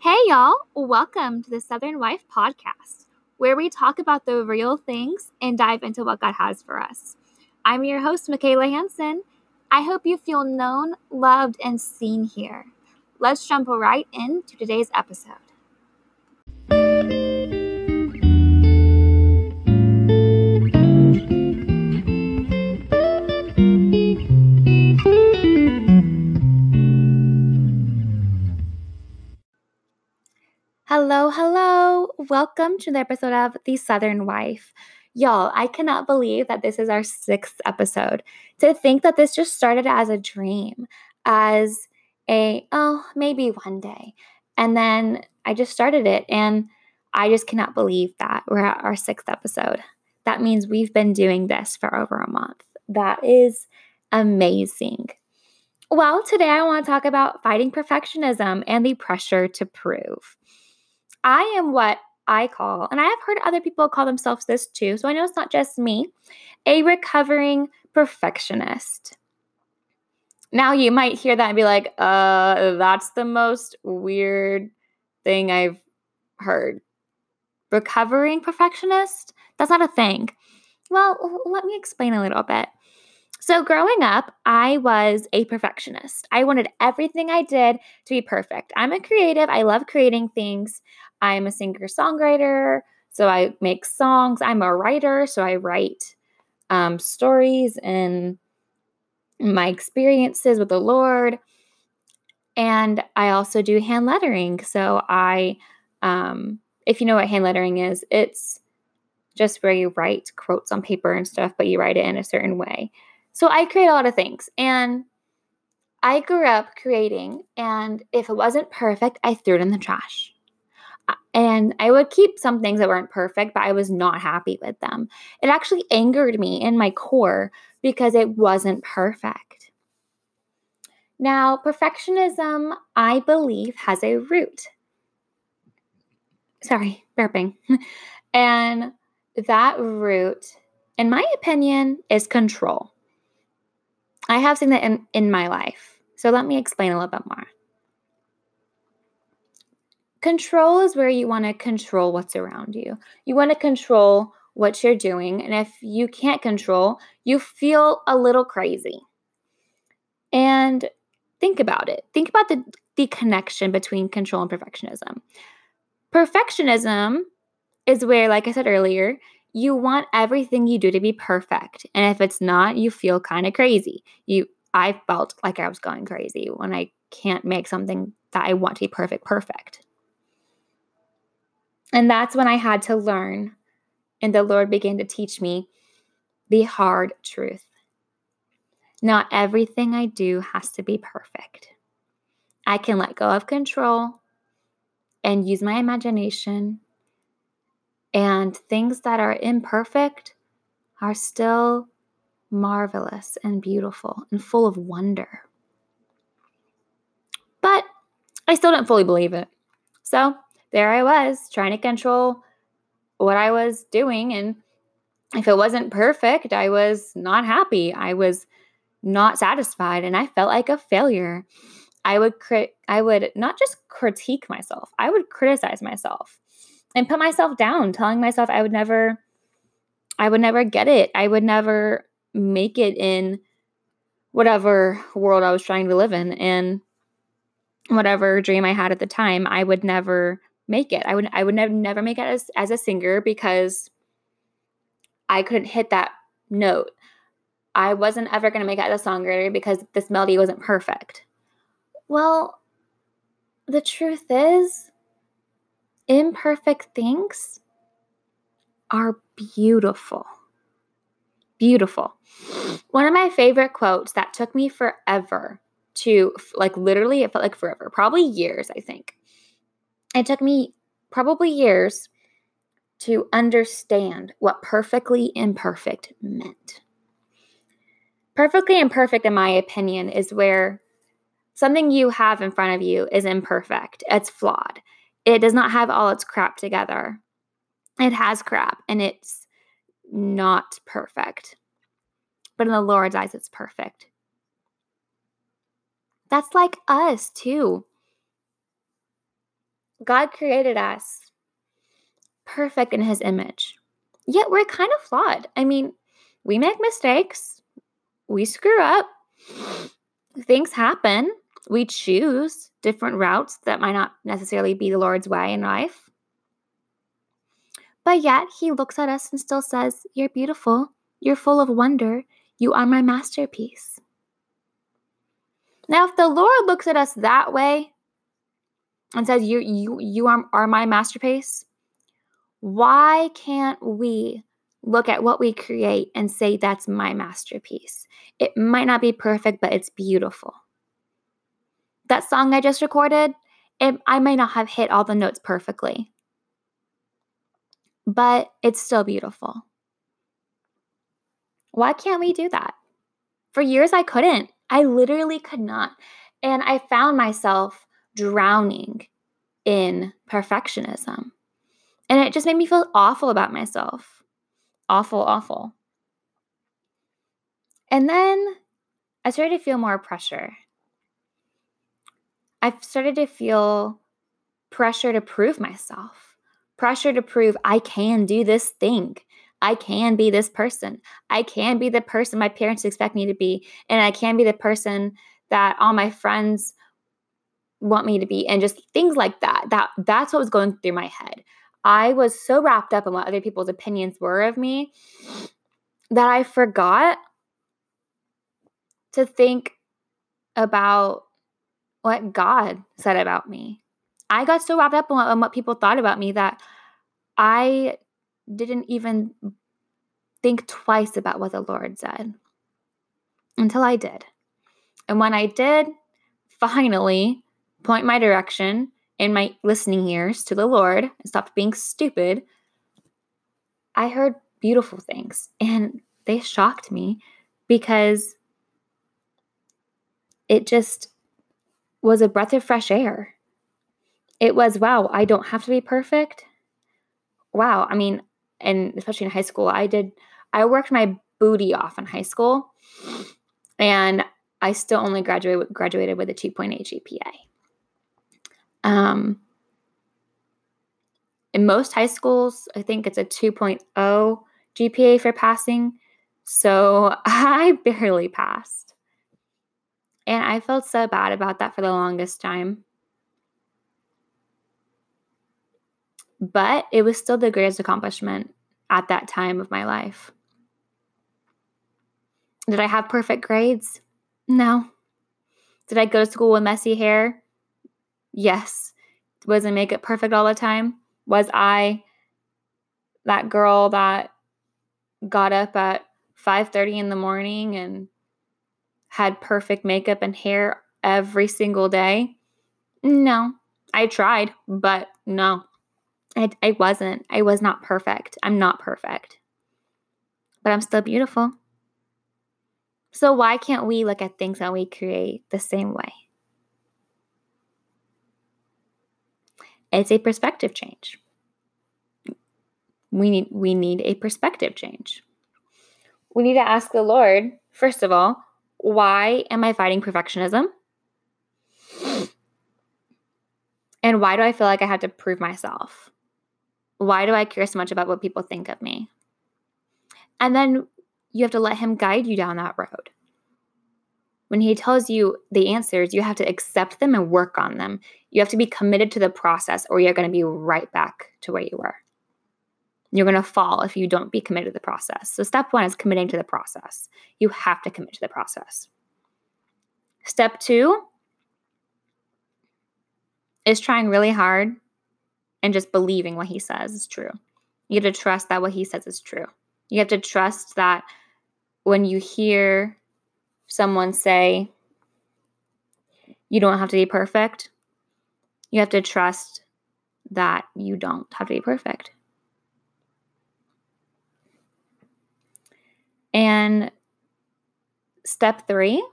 Hey, y'all. Welcome to the Southern Wife podcast, where we talk about the real things and dive into what God has for us. I'm your host, Michaela Hanson. I hope you feel known, loved, and seen here. Let's jump right into today's episode. Hello, hello. Welcome to the episode of The Southern Wife. Y'all, I cannot believe that this is our sixth episode. To think that this just started as a dream, as a, oh, maybe one day. And then I just started it, and I just cannot believe that we're at our sixth episode. That means we've been doing this for over a month. That is amazing. Well, today I want to talk about fighting perfectionism and the pressure to prove. I am what I call, and I have heard other people call themselves this too, so I know it's not just me, a recovering perfectionist. Now you might hear that and be like, uh, that's the most weird thing I've heard. Recovering perfectionist? That's not a thing. Well, let me explain a little bit. So, growing up, I was a perfectionist. I wanted everything I did to be perfect. I'm a creative, I love creating things. I'm a singer songwriter, so I make songs. I'm a writer, so I write um, stories and my experiences with the Lord. And I also do hand lettering. So I, um, if you know what hand lettering is, it's just where you write quotes on paper and stuff, but you write it in a certain way. So I create a lot of things. And I grew up creating, and if it wasn't perfect, I threw it in the trash and I would keep some things that weren't perfect, but I was not happy with them. It actually angered me in my core because it wasn't perfect. Now, perfectionism, I believe, has a root. Sorry, burping. and that root, in my opinion, is control. I have seen that in, in my life. So let me explain a little bit more. Control is where you want to control what's around you. You want to control what you're doing. And if you can't control, you feel a little crazy. And think about it. Think about the, the connection between control and perfectionism. Perfectionism is where, like I said earlier, you want everything you do to be perfect. And if it's not, you feel kind of crazy. You I felt like I was going crazy when I can't make something that I want to be perfect perfect. And that's when I had to learn, and the Lord began to teach me the hard truth. Not everything I do has to be perfect. I can let go of control and use my imagination, and things that are imperfect are still marvelous and beautiful and full of wonder. But I still didn't fully believe it. So there I was trying to control what I was doing. And if it wasn't perfect, I was not happy. I was not satisfied and I felt like a failure. I would crit I would not just critique myself, I would criticize myself and put myself down, telling myself I would never I would never get it. I would never make it in whatever world I was trying to live in and whatever dream I had at the time, I would never make it. I would I would never never make it as as a singer because I couldn't hit that note. I wasn't ever going to make it as a songwriter because this melody wasn't perfect. Well, the truth is imperfect things are beautiful. Beautiful. One of my favorite quotes that took me forever to like literally it felt like forever, probably years, I think it took me probably years to understand what perfectly imperfect meant. Perfectly imperfect, in my opinion, is where something you have in front of you is imperfect, it's flawed, it does not have all its crap together. It has crap and it's not perfect. But in the Lord's eyes, it's perfect. That's like us, too. God created us perfect in his image. Yet we're kind of flawed. I mean, we make mistakes, we screw up, things happen, we choose different routes that might not necessarily be the Lord's way in life. But yet he looks at us and still says, You're beautiful, you're full of wonder, you are my masterpiece. Now, if the Lord looks at us that way and says, You, you, you are, are my masterpiece, why can't we look at what we create and say, That's my masterpiece? It might not be perfect, but it's beautiful. That song I just recorded, it, I may not have hit all the notes perfectly, but it's still beautiful. Why can't we do that? For years, I couldn't. I literally could not. And I found myself drowning in perfectionism. And it just made me feel awful about myself. Awful, awful. And then I started to feel more pressure. I started to feel pressure to prove myself, pressure to prove I can do this thing. I can be this person. I can be the person my parents expect me to be. And I can be the person that all my friends want me to be and just things like that. That that's what was going through my head. I was so wrapped up in what other people's opinions were of me that I forgot to think about what God said about me. I got so wrapped up in what, in what people thought about me that I didn't even think twice about what the Lord said until I did. And when I did finally point my direction in my listening ears to the Lord and stopped being stupid, I heard beautiful things and they shocked me because it just was a breath of fresh air. It was, wow, I don't have to be perfect. Wow. I mean, and especially in high school, I did, I worked my booty off in high school and I still only graduated, graduated with a 2.8 GPA. Um, in most high schools, I think it's a 2.0 GPA for passing. So I barely passed. And I felt so bad about that for the longest time. But it was still the greatest accomplishment at that time of my life. Did I have perfect grades? No. Did I go to school with messy hair? Yes. Was I make it perfect all the time? Was I that girl that got up at 5:30 in the morning and had perfect makeup and hair every single day? No. I tried, but no. I, I wasn't. I was not perfect. I'm not perfect. But I'm still beautiful. So why can't we look at things that we create the same way? It's a perspective change. We need we need a perspective change. We need to ask the Lord, first of all, why am I fighting perfectionism? And why do I feel like I have to prove myself? Why do I care so much about what people think of me? And then you have to let him guide you down that road. When he tells you the answers, you have to accept them and work on them. You have to be committed to the process, or you're going to be right back to where you were. You're going to fall if you don't be committed to the process. So, step one is committing to the process. You have to commit to the process. Step two is trying really hard and just believing what he says is true. You have to trust that what he says is true. You have to trust that when you hear someone say, you don't have to be perfect, you have to trust that you don't have to be perfect. And step three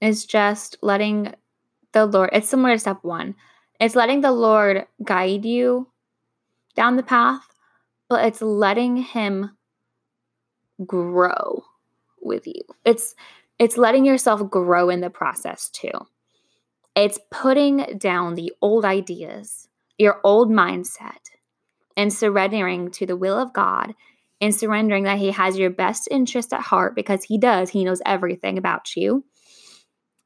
is just letting the Lord, it's similar to step one. It's letting the Lord guide you down the path, but it's letting Him grow with you. It's it's letting yourself grow in the process too. It's putting down the old ideas, your old mindset, and surrendering to the will of God and surrendering that He has your best interest at heart because He does. He knows everything about you.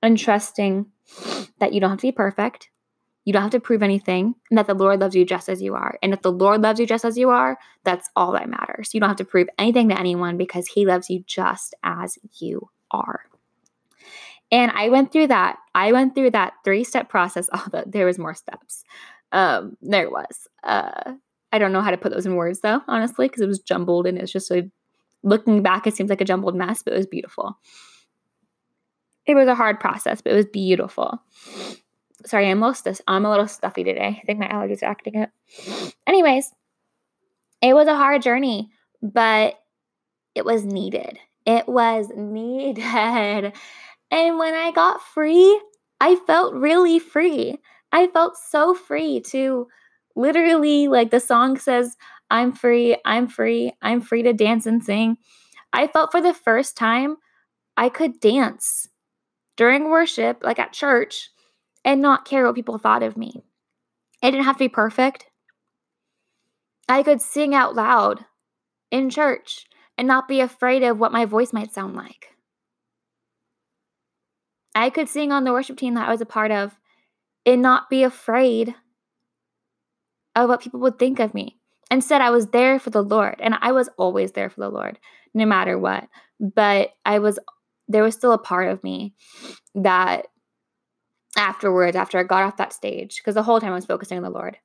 And trusting that you don't have to be perfect, you don't have to prove anything, and that the Lord loves you just as you are. And if the Lord loves you just as you are, that's all that matters. You don't have to prove anything to anyone because He loves you just as you are. And I went through that. I went through that three step process. Although there was more steps. Um, there was. Uh, I don't know how to put those in words though, honestly, because it was jumbled and it's just a looking back, it seems like a jumbled mess, but it was beautiful. It was a hard process, but it was beautiful. Sorry, I'm a little, I'm a little stuffy today. I think my allergies are acting up. Anyways, it was a hard journey, but it was needed. It was needed. And when I got free, I felt really free. I felt so free to literally, like the song says, I'm free, I'm free, I'm free to dance and sing. I felt for the first time I could dance during worship, like at church, and not care what people thought of me. I didn't have to be perfect. I could sing out loud in church and not be afraid of what my voice might sound like. I could sing on the worship team that I was a part of and not be afraid of what people would think of me. Instead, I was there for the Lord, and I was always there for the Lord, no matter what. But I was, there was still a part of me that afterwards, after I got off that stage, because the whole time I was focusing on the Lord.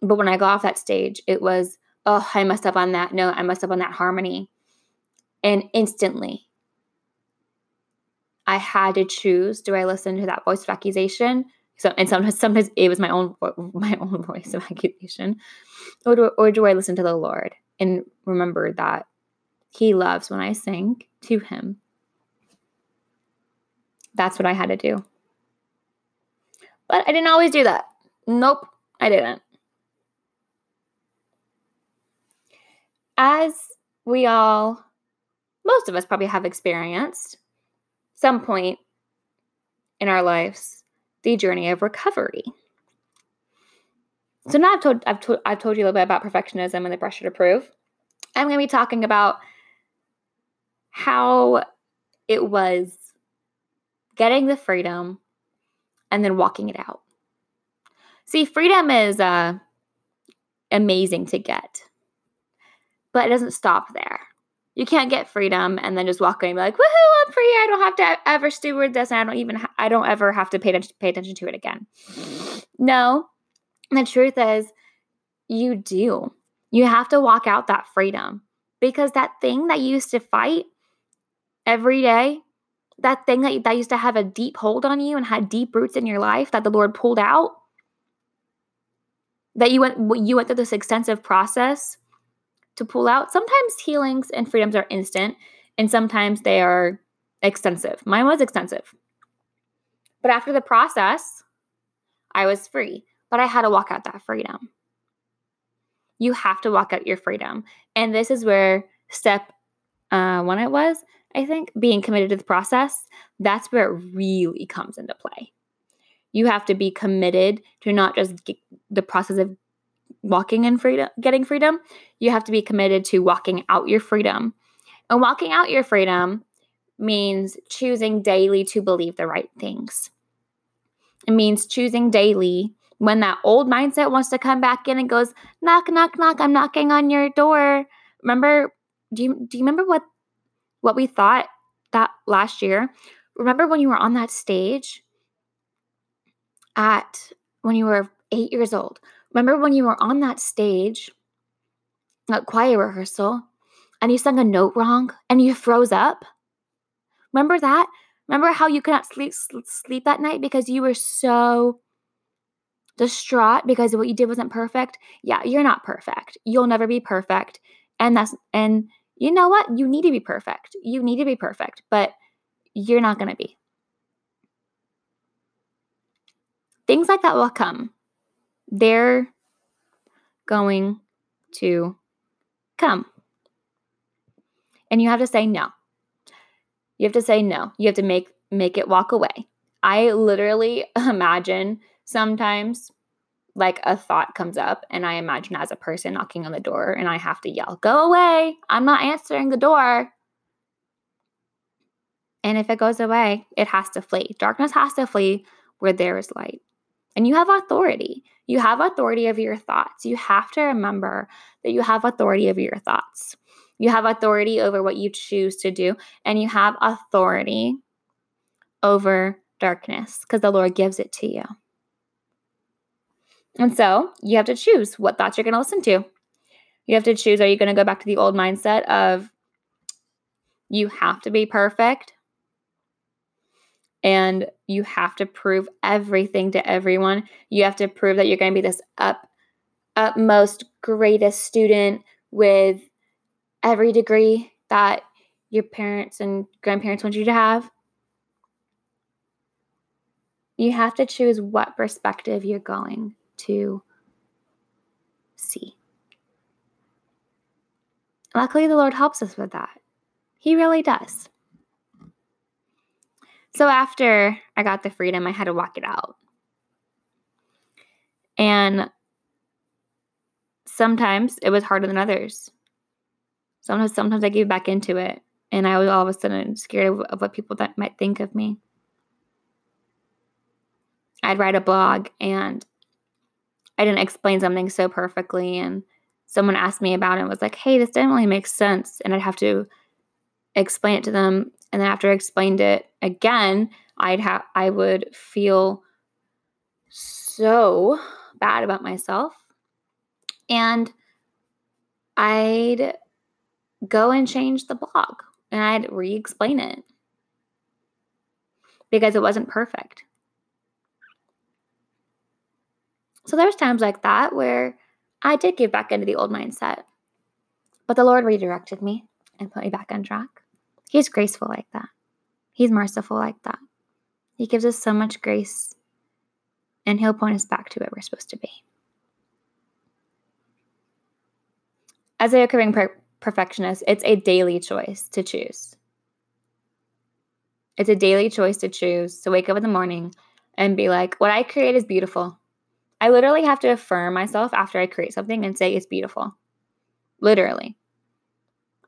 But when I got off that stage, it was, oh, I messed up on that note. I messed up on that harmony. And instantly, I had to choose: do I listen to that voice of accusation? So, and sometimes, sometimes it was my own my own voice of accusation, or do, or do I listen to the Lord and remember that He loves when I sing to Him? That's what I had to do. But I didn't always do that. Nope, I didn't. As we all, most of us probably have experienced, some point in our lives the journey of recovery. So now I've told I've told I've told you a little bit about perfectionism and the pressure to prove. I'm going to be talking about how it was getting the freedom and then walking it out. See, freedom is uh, amazing to get, but it doesn't stop there. You can't get freedom and then just walk away and be like, "Woohoo! I'm free! I don't have to ever steward this, and I don't even ha- I don't ever have to pay attention pay attention to it again." No, the truth is, you do. You have to walk out that freedom because that thing that you used to fight every day, that thing that that used to have a deep hold on you and had deep roots in your life that the Lord pulled out, that you went you went through this extensive process to pull out. Sometimes healings and freedoms are instant, and sometimes they are extensive. Mine was extensive. But after the process, I was free, but I had to walk out that freedom. You have to walk out your freedom. And this is where step uh, one it was, I think, being committed to the process, that's where it really comes into play. You have to be committed to not just the process of walking in freedom, getting freedom, you have to be committed to walking out your freedom. And walking out your freedom means choosing daily to believe the right things. It means choosing daily when that old mindset wants to come back in and goes, knock, knock, knock, I'm knocking on your door. Remember, do you do you remember what what we thought that last year? Remember when you were on that stage at when you were eight years old? Remember when you were on that stage at choir rehearsal and you sung a note wrong and you froze up? Remember that? Remember how you could not sleep sleep that night because you were so distraught because what you did wasn't perfect? Yeah, you're not perfect. You'll never be perfect. And that's and you know what? You need to be perfect. You need to be perfect, but you're not going to be. Things like that will come they're going to come. And you have to say no. You have to say no. You have to make make it walk away. I literally imagine sometimes like a thought comes up and I imagine as a person knocking on the door and I have to yell, Go away. I'm not answering the door. And if it goes away, it has to flee. Darkness has to flee where there is light. And you have authority. You have authority of your thoughts. You have to remember that you have authority over your thoughts. You have authority over what you choose to do, and you have authority over darkness because the Lord gives it to you. And so you have to choose what thoughts you're going to listen to. You have to choose are you going to go back to the old mindset of you have to be perfect and you have to prove everything to everyone. You have to prove that you're going to be this up utmost greatest student with every degree that your parents and grandparents want you to have. You have to choose what perspective you're going to see. Luckily, the Lord helps us with that. He really does. So after I got the freedom, I had to walk it out. And sometimes it was harder than others. Sometimes sometimes I gave back into it and I was all of a sudden scared of, of what people that might think of me. I'd write a blog and I didn't explain something so perfectly and someone asked me about it and was like, "Hey, this didn't really make sense." And I'd have to explain it to them and then after I explained it again, I'd have I would feel so bad about myself. And I'd go and change the blog and I'd re explain it because it wasn't perfect. So there's times like that where I did give back into the old mindset, but the Lord redirected me and put me back on track. He's graceful like that. He's merciful like that. He gives us so much grace, and He'll point us back to where we're supposed to be. As a recovering per- perfectionist, it's a daily choice to choose. It's a daily choice to choose to wake up in the morning and be like, what I create is beautiful. I literally have to affirm myself after I create something and say it's beautiful. Literally.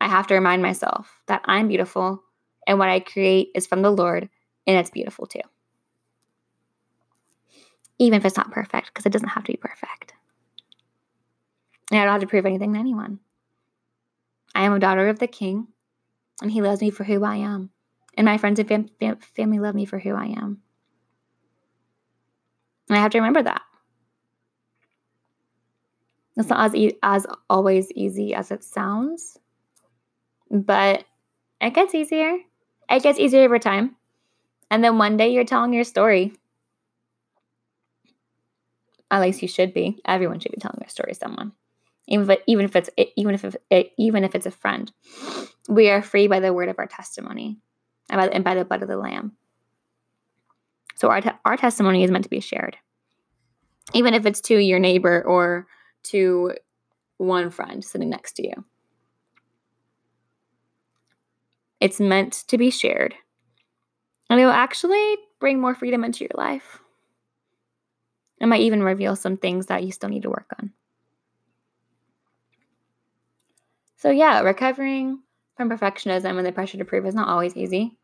I have to remind myself that I'm beautiful and what I create is from the Lord and it's beautiful too. Even if it's not perfect, because it doesn't have to be perfect. And I don't have to prove anything to anyone. I am a daughter of the King, and He loves me for who I am. And my friends and fam- fam- family love me for who I am. And I have to remember that. It's not as, e- as always easy as it sounds, but it gets easier. It gets easier over time. And then one day you're telling your story. At least you should be. Everyone should be telling their story to someone. Even if, even if it's even if it, even if it's a friend, we are free by the word of our testimony, and by, and by the blood of the Lamb. So our te- our testimony is meant to be shared, even if it's to your neighbor or to one friend sitting next to you. It's meant to be shared. And it will actually bring more freedom into your life. It might even reveal some things that you still need to work on. So, yeah, recovering from perfectionism and the pressure to prove is not always easy.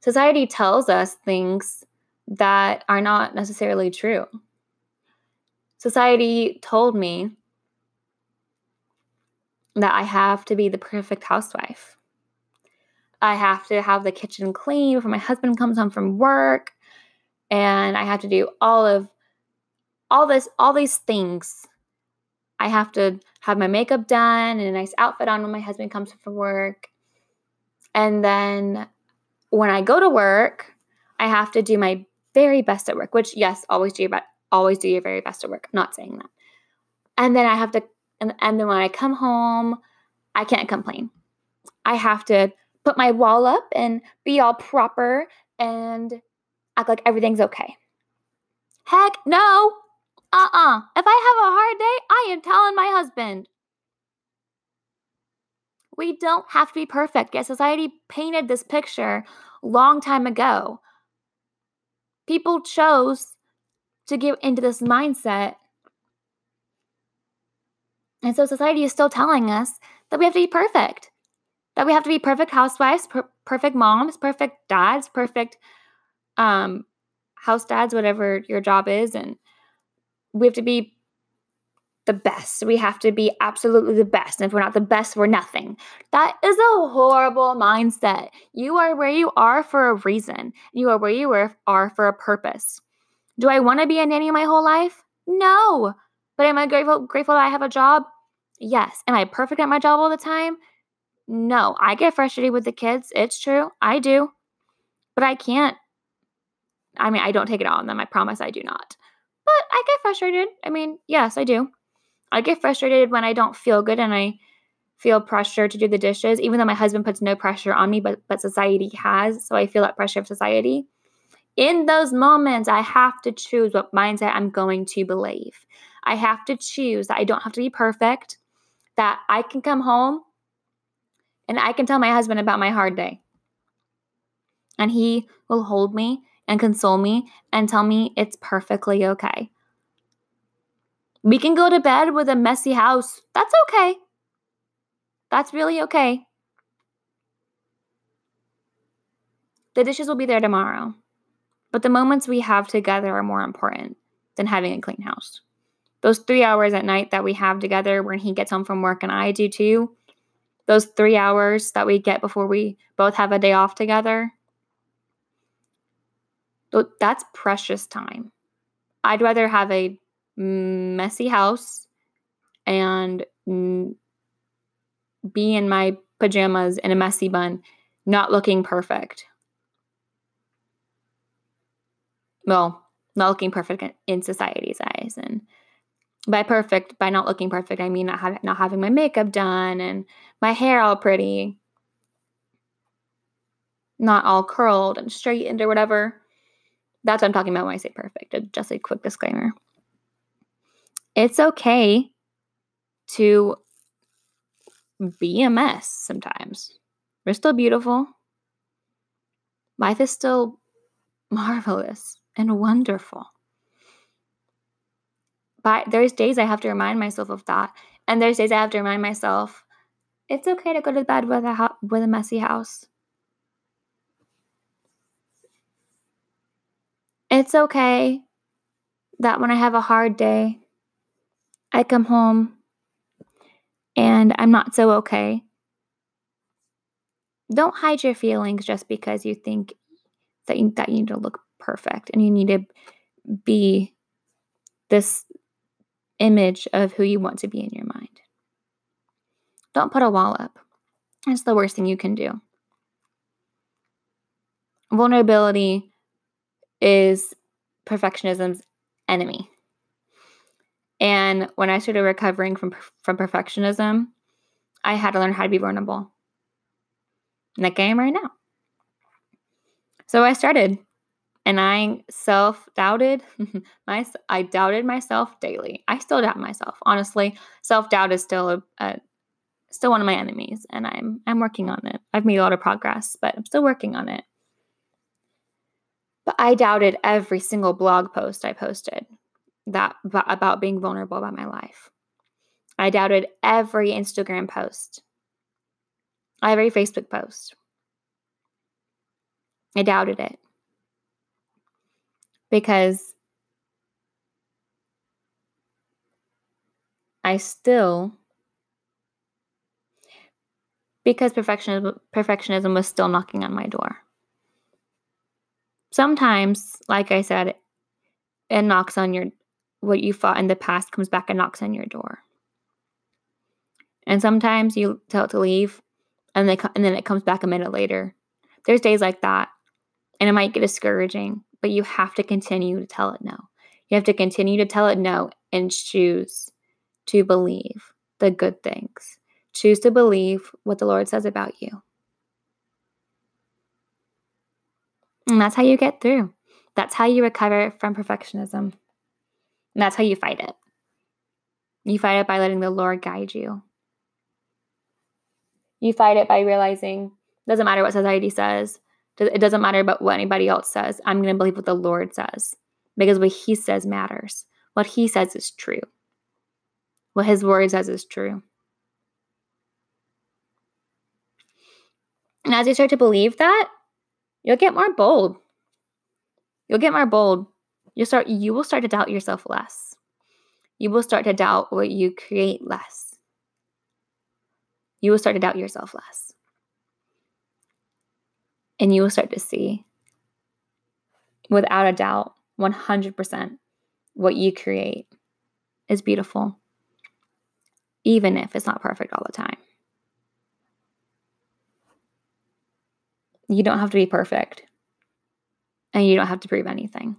Society tells us things that are not necessarily true. Society told me that I have to be the perfect housewife. I have to have the kitchen clean before my husband comes home from work. And I have to do all of all this, all these things. I have to have my makeup done and a nice outfit on when my husband comes home from work. And then when I go to work, I have to do my very best at work, which yes, always do your best, always do your very best at work. I'm Not saying that. And then I have to, and, and then when I come home, I can't complain. I have to put my wall up and be all proper and act like everything's okay. Heck no. Uh uh-uh. uh If I have a hard day, I am telling my husband. We don't have to be perfect. Yes, society painted this picture long time ago. People chose to get into this mindset. And so society is still telling us that we have to be perfect, that we have to be perfect housewives, per- perfect moms, perfect dads, perfect um, house dads, whatever your job is. And we have to be the best. We have to be absolutely the best. And if we're not the best, we're nothing. That is a horrible mindset. You are where you are for a reason. You are where you are for a purpose. Do I want to be a nanny my whole life? No. But am I grateful grateful that I have a job? Yes. Am I perfect at my job all the time? No. I get frustrated with the kids. It's true. I do. But I can't. I mean, I don't take it on them. I promise I do not. But I get frustrated. I mean, yes, I do. I get frustrated when I don't feel good and I feel pressure to do the dishes, even though my husband puts no pressure on me, but but society has. So I feel that pressure of society. In those moments, I have to choose what mindset I'm going to believe. I have to choose that I don't have to be perfect, that I can come home and I can tell my husband about my hard day. And he will hold me and console me and tell me it's perfectly okay. We can go to bed with a messy house. That's okay. That's really okay. The dishes will be there tomorrow. But the moments we have together are more important than having a clean house. Those three hours at night that we have together when he gets home from work and I do too, those three hours that we get before we both have a day off together, that's precious time. I'd rather have a messy house and be in my pajamas in a messy bun, not looking perfect. Well, not looking perfect in society's eyes. And by perfect, by not looking perfect, I mean not, have, not having my makeup done and my hair all pretty, not all curled and straightened or whatever. That's what I'm talking about when I say perfect. Just a quick disclaimer. It's okay to be a mess sometimes. We're still beautiful. Life is still marvelous and wonderful. But there's days I have to remind myself of that. And there's days I have to remind myself it's okay to go to bed with a ho- with a messy house. It's okay that when I have a hard day, I come home and I'm not so okay. Don't hide your feelings just because you think that you, that you need to look perfect and you need to be this image of who you want to be in your mind. Don't put a wall up. It's the worst thing you can do. Vulnerability is perfectionism's enemy. And when I started recovering from from perfectionism, I had to learn how to be vulnerable. Like I am right now. So I started and I self-doubted my I doubted myself daily. I still doubt myself. Honestly, self-doubt is still a, a still one of my enemies and I'm I'm working on it. I've made a lot of progress, but I'm still working on it. But I doubted every single blog post I posted that about being vulnerable about my life. I doubted every Instagram post, every Facebook post. I doubted it because I still because perfectionism perfectionism was still knocking on my door. Sometimes, like I said, it knocks on your what you fought in the past comes back and knocks on your door. And sometimes you tell it to leave and, they, and then it comes back a minute later. There's days like that. And it might get discouraging, but you have to continue to tell it no. You have to continue to tell it no and choose to believe the good things. Choose to believe what the Lord says about you. And that's how you get through. That's how you recover from perfectionism. And that's how you fight it. You fight it by letting the Lord guide you. You fight it by realizing it doesn't matter what society says, It doesn't matter about what anybody else says. I'm going to believe what the Lord says because what He says matters. What He says is true. What His word says is true. And as you start to believe that, you'll get more bold. You'll get more bold. You start you will start to doubt yourself less. You will start to doubt what you create less. You will start to doubt yourself less. And you will start to see without a doubt 100% what you create is beautiful even if it's not perfect all the time. You don't have to be perfect. And you don't have to prove anything.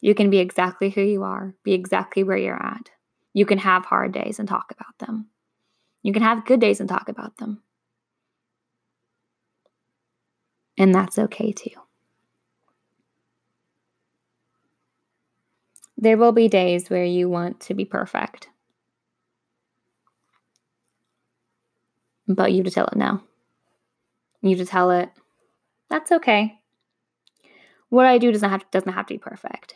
You can be exactly who you are, be exactly where you're at. You can have hard days and talk about them. You can have good days and talk about them. And that's okay too. There will be days where you want to be perfect. But you have to tell it now. You have to tell it that's okay. What I do doesn't have doesn't have to be perfect.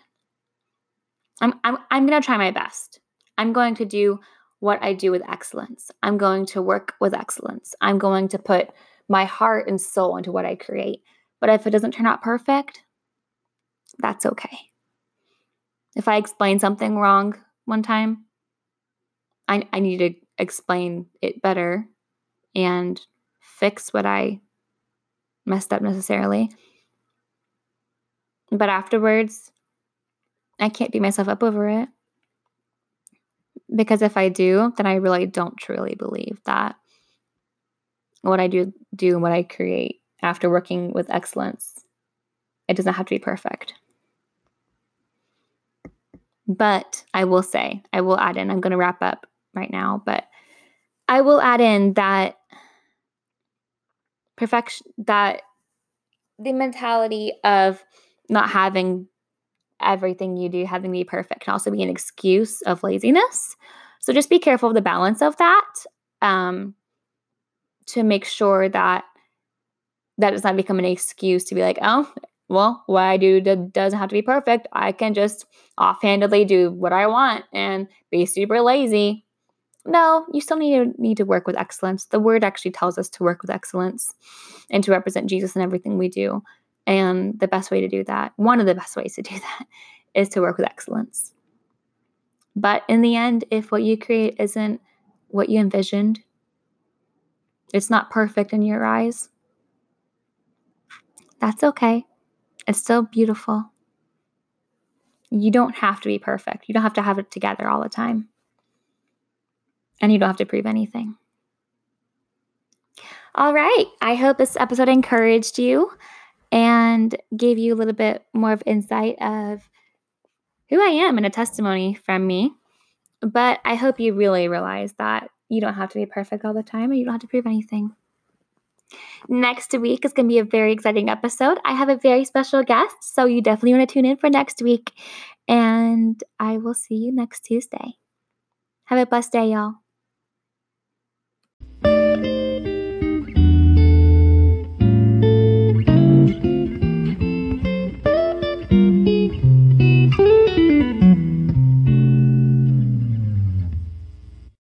I'm I'm I'm to try my best. I'm going to do what I do with excellence. I'm going to work with excellence. I'm going to put my heart and soul into what I create. But if it doesn't turn out perfect, that's okay. If I explain something wrong one time, I, I need to explain it better and fix what I messed up necessarily. But afterwards, I can't beat myself up over it. Because if I do, then I really don't truly believe that what I do do and what I create after working with excellence, it doesn't have to be perfect. But I will say, I will add in, I'm going to wrap up right now, but I will add in that perfection that the mentality of not having everything you do having to be perfect can also be an excuse of laziness. So just be careful of the balance of that um, to make sure that that does not become an excuse to be like, oh, well, what I do doesn't have to be perfect. I can just offhandedly do what I want and be super lazy. No, you still need to need to work with excellence. The word actually tells us to work with excellence and to represent Jesus in everything we do. And the best way to do that, one of the best ways to do that, is to work with excellence. But in the end, if what you create isn't what you envisioned, it's not perfect in your eyes, that's okay. It's still beautiful. You don't have to be perfect. You don't have to have it together all the time and you don't have to prove anything. All right. I hope this episode encouraged you and gave you a little bit more of insight of who I am and a testimony from me. But I hope you really realize that you don't have to be perfect all the time and you don't have to prove anything. Next week is going to be a very exciting episode. I have a very special guest, so you definitely want to tune in for next week. And I will see you next Tuesday. Have a blessed day, y'all.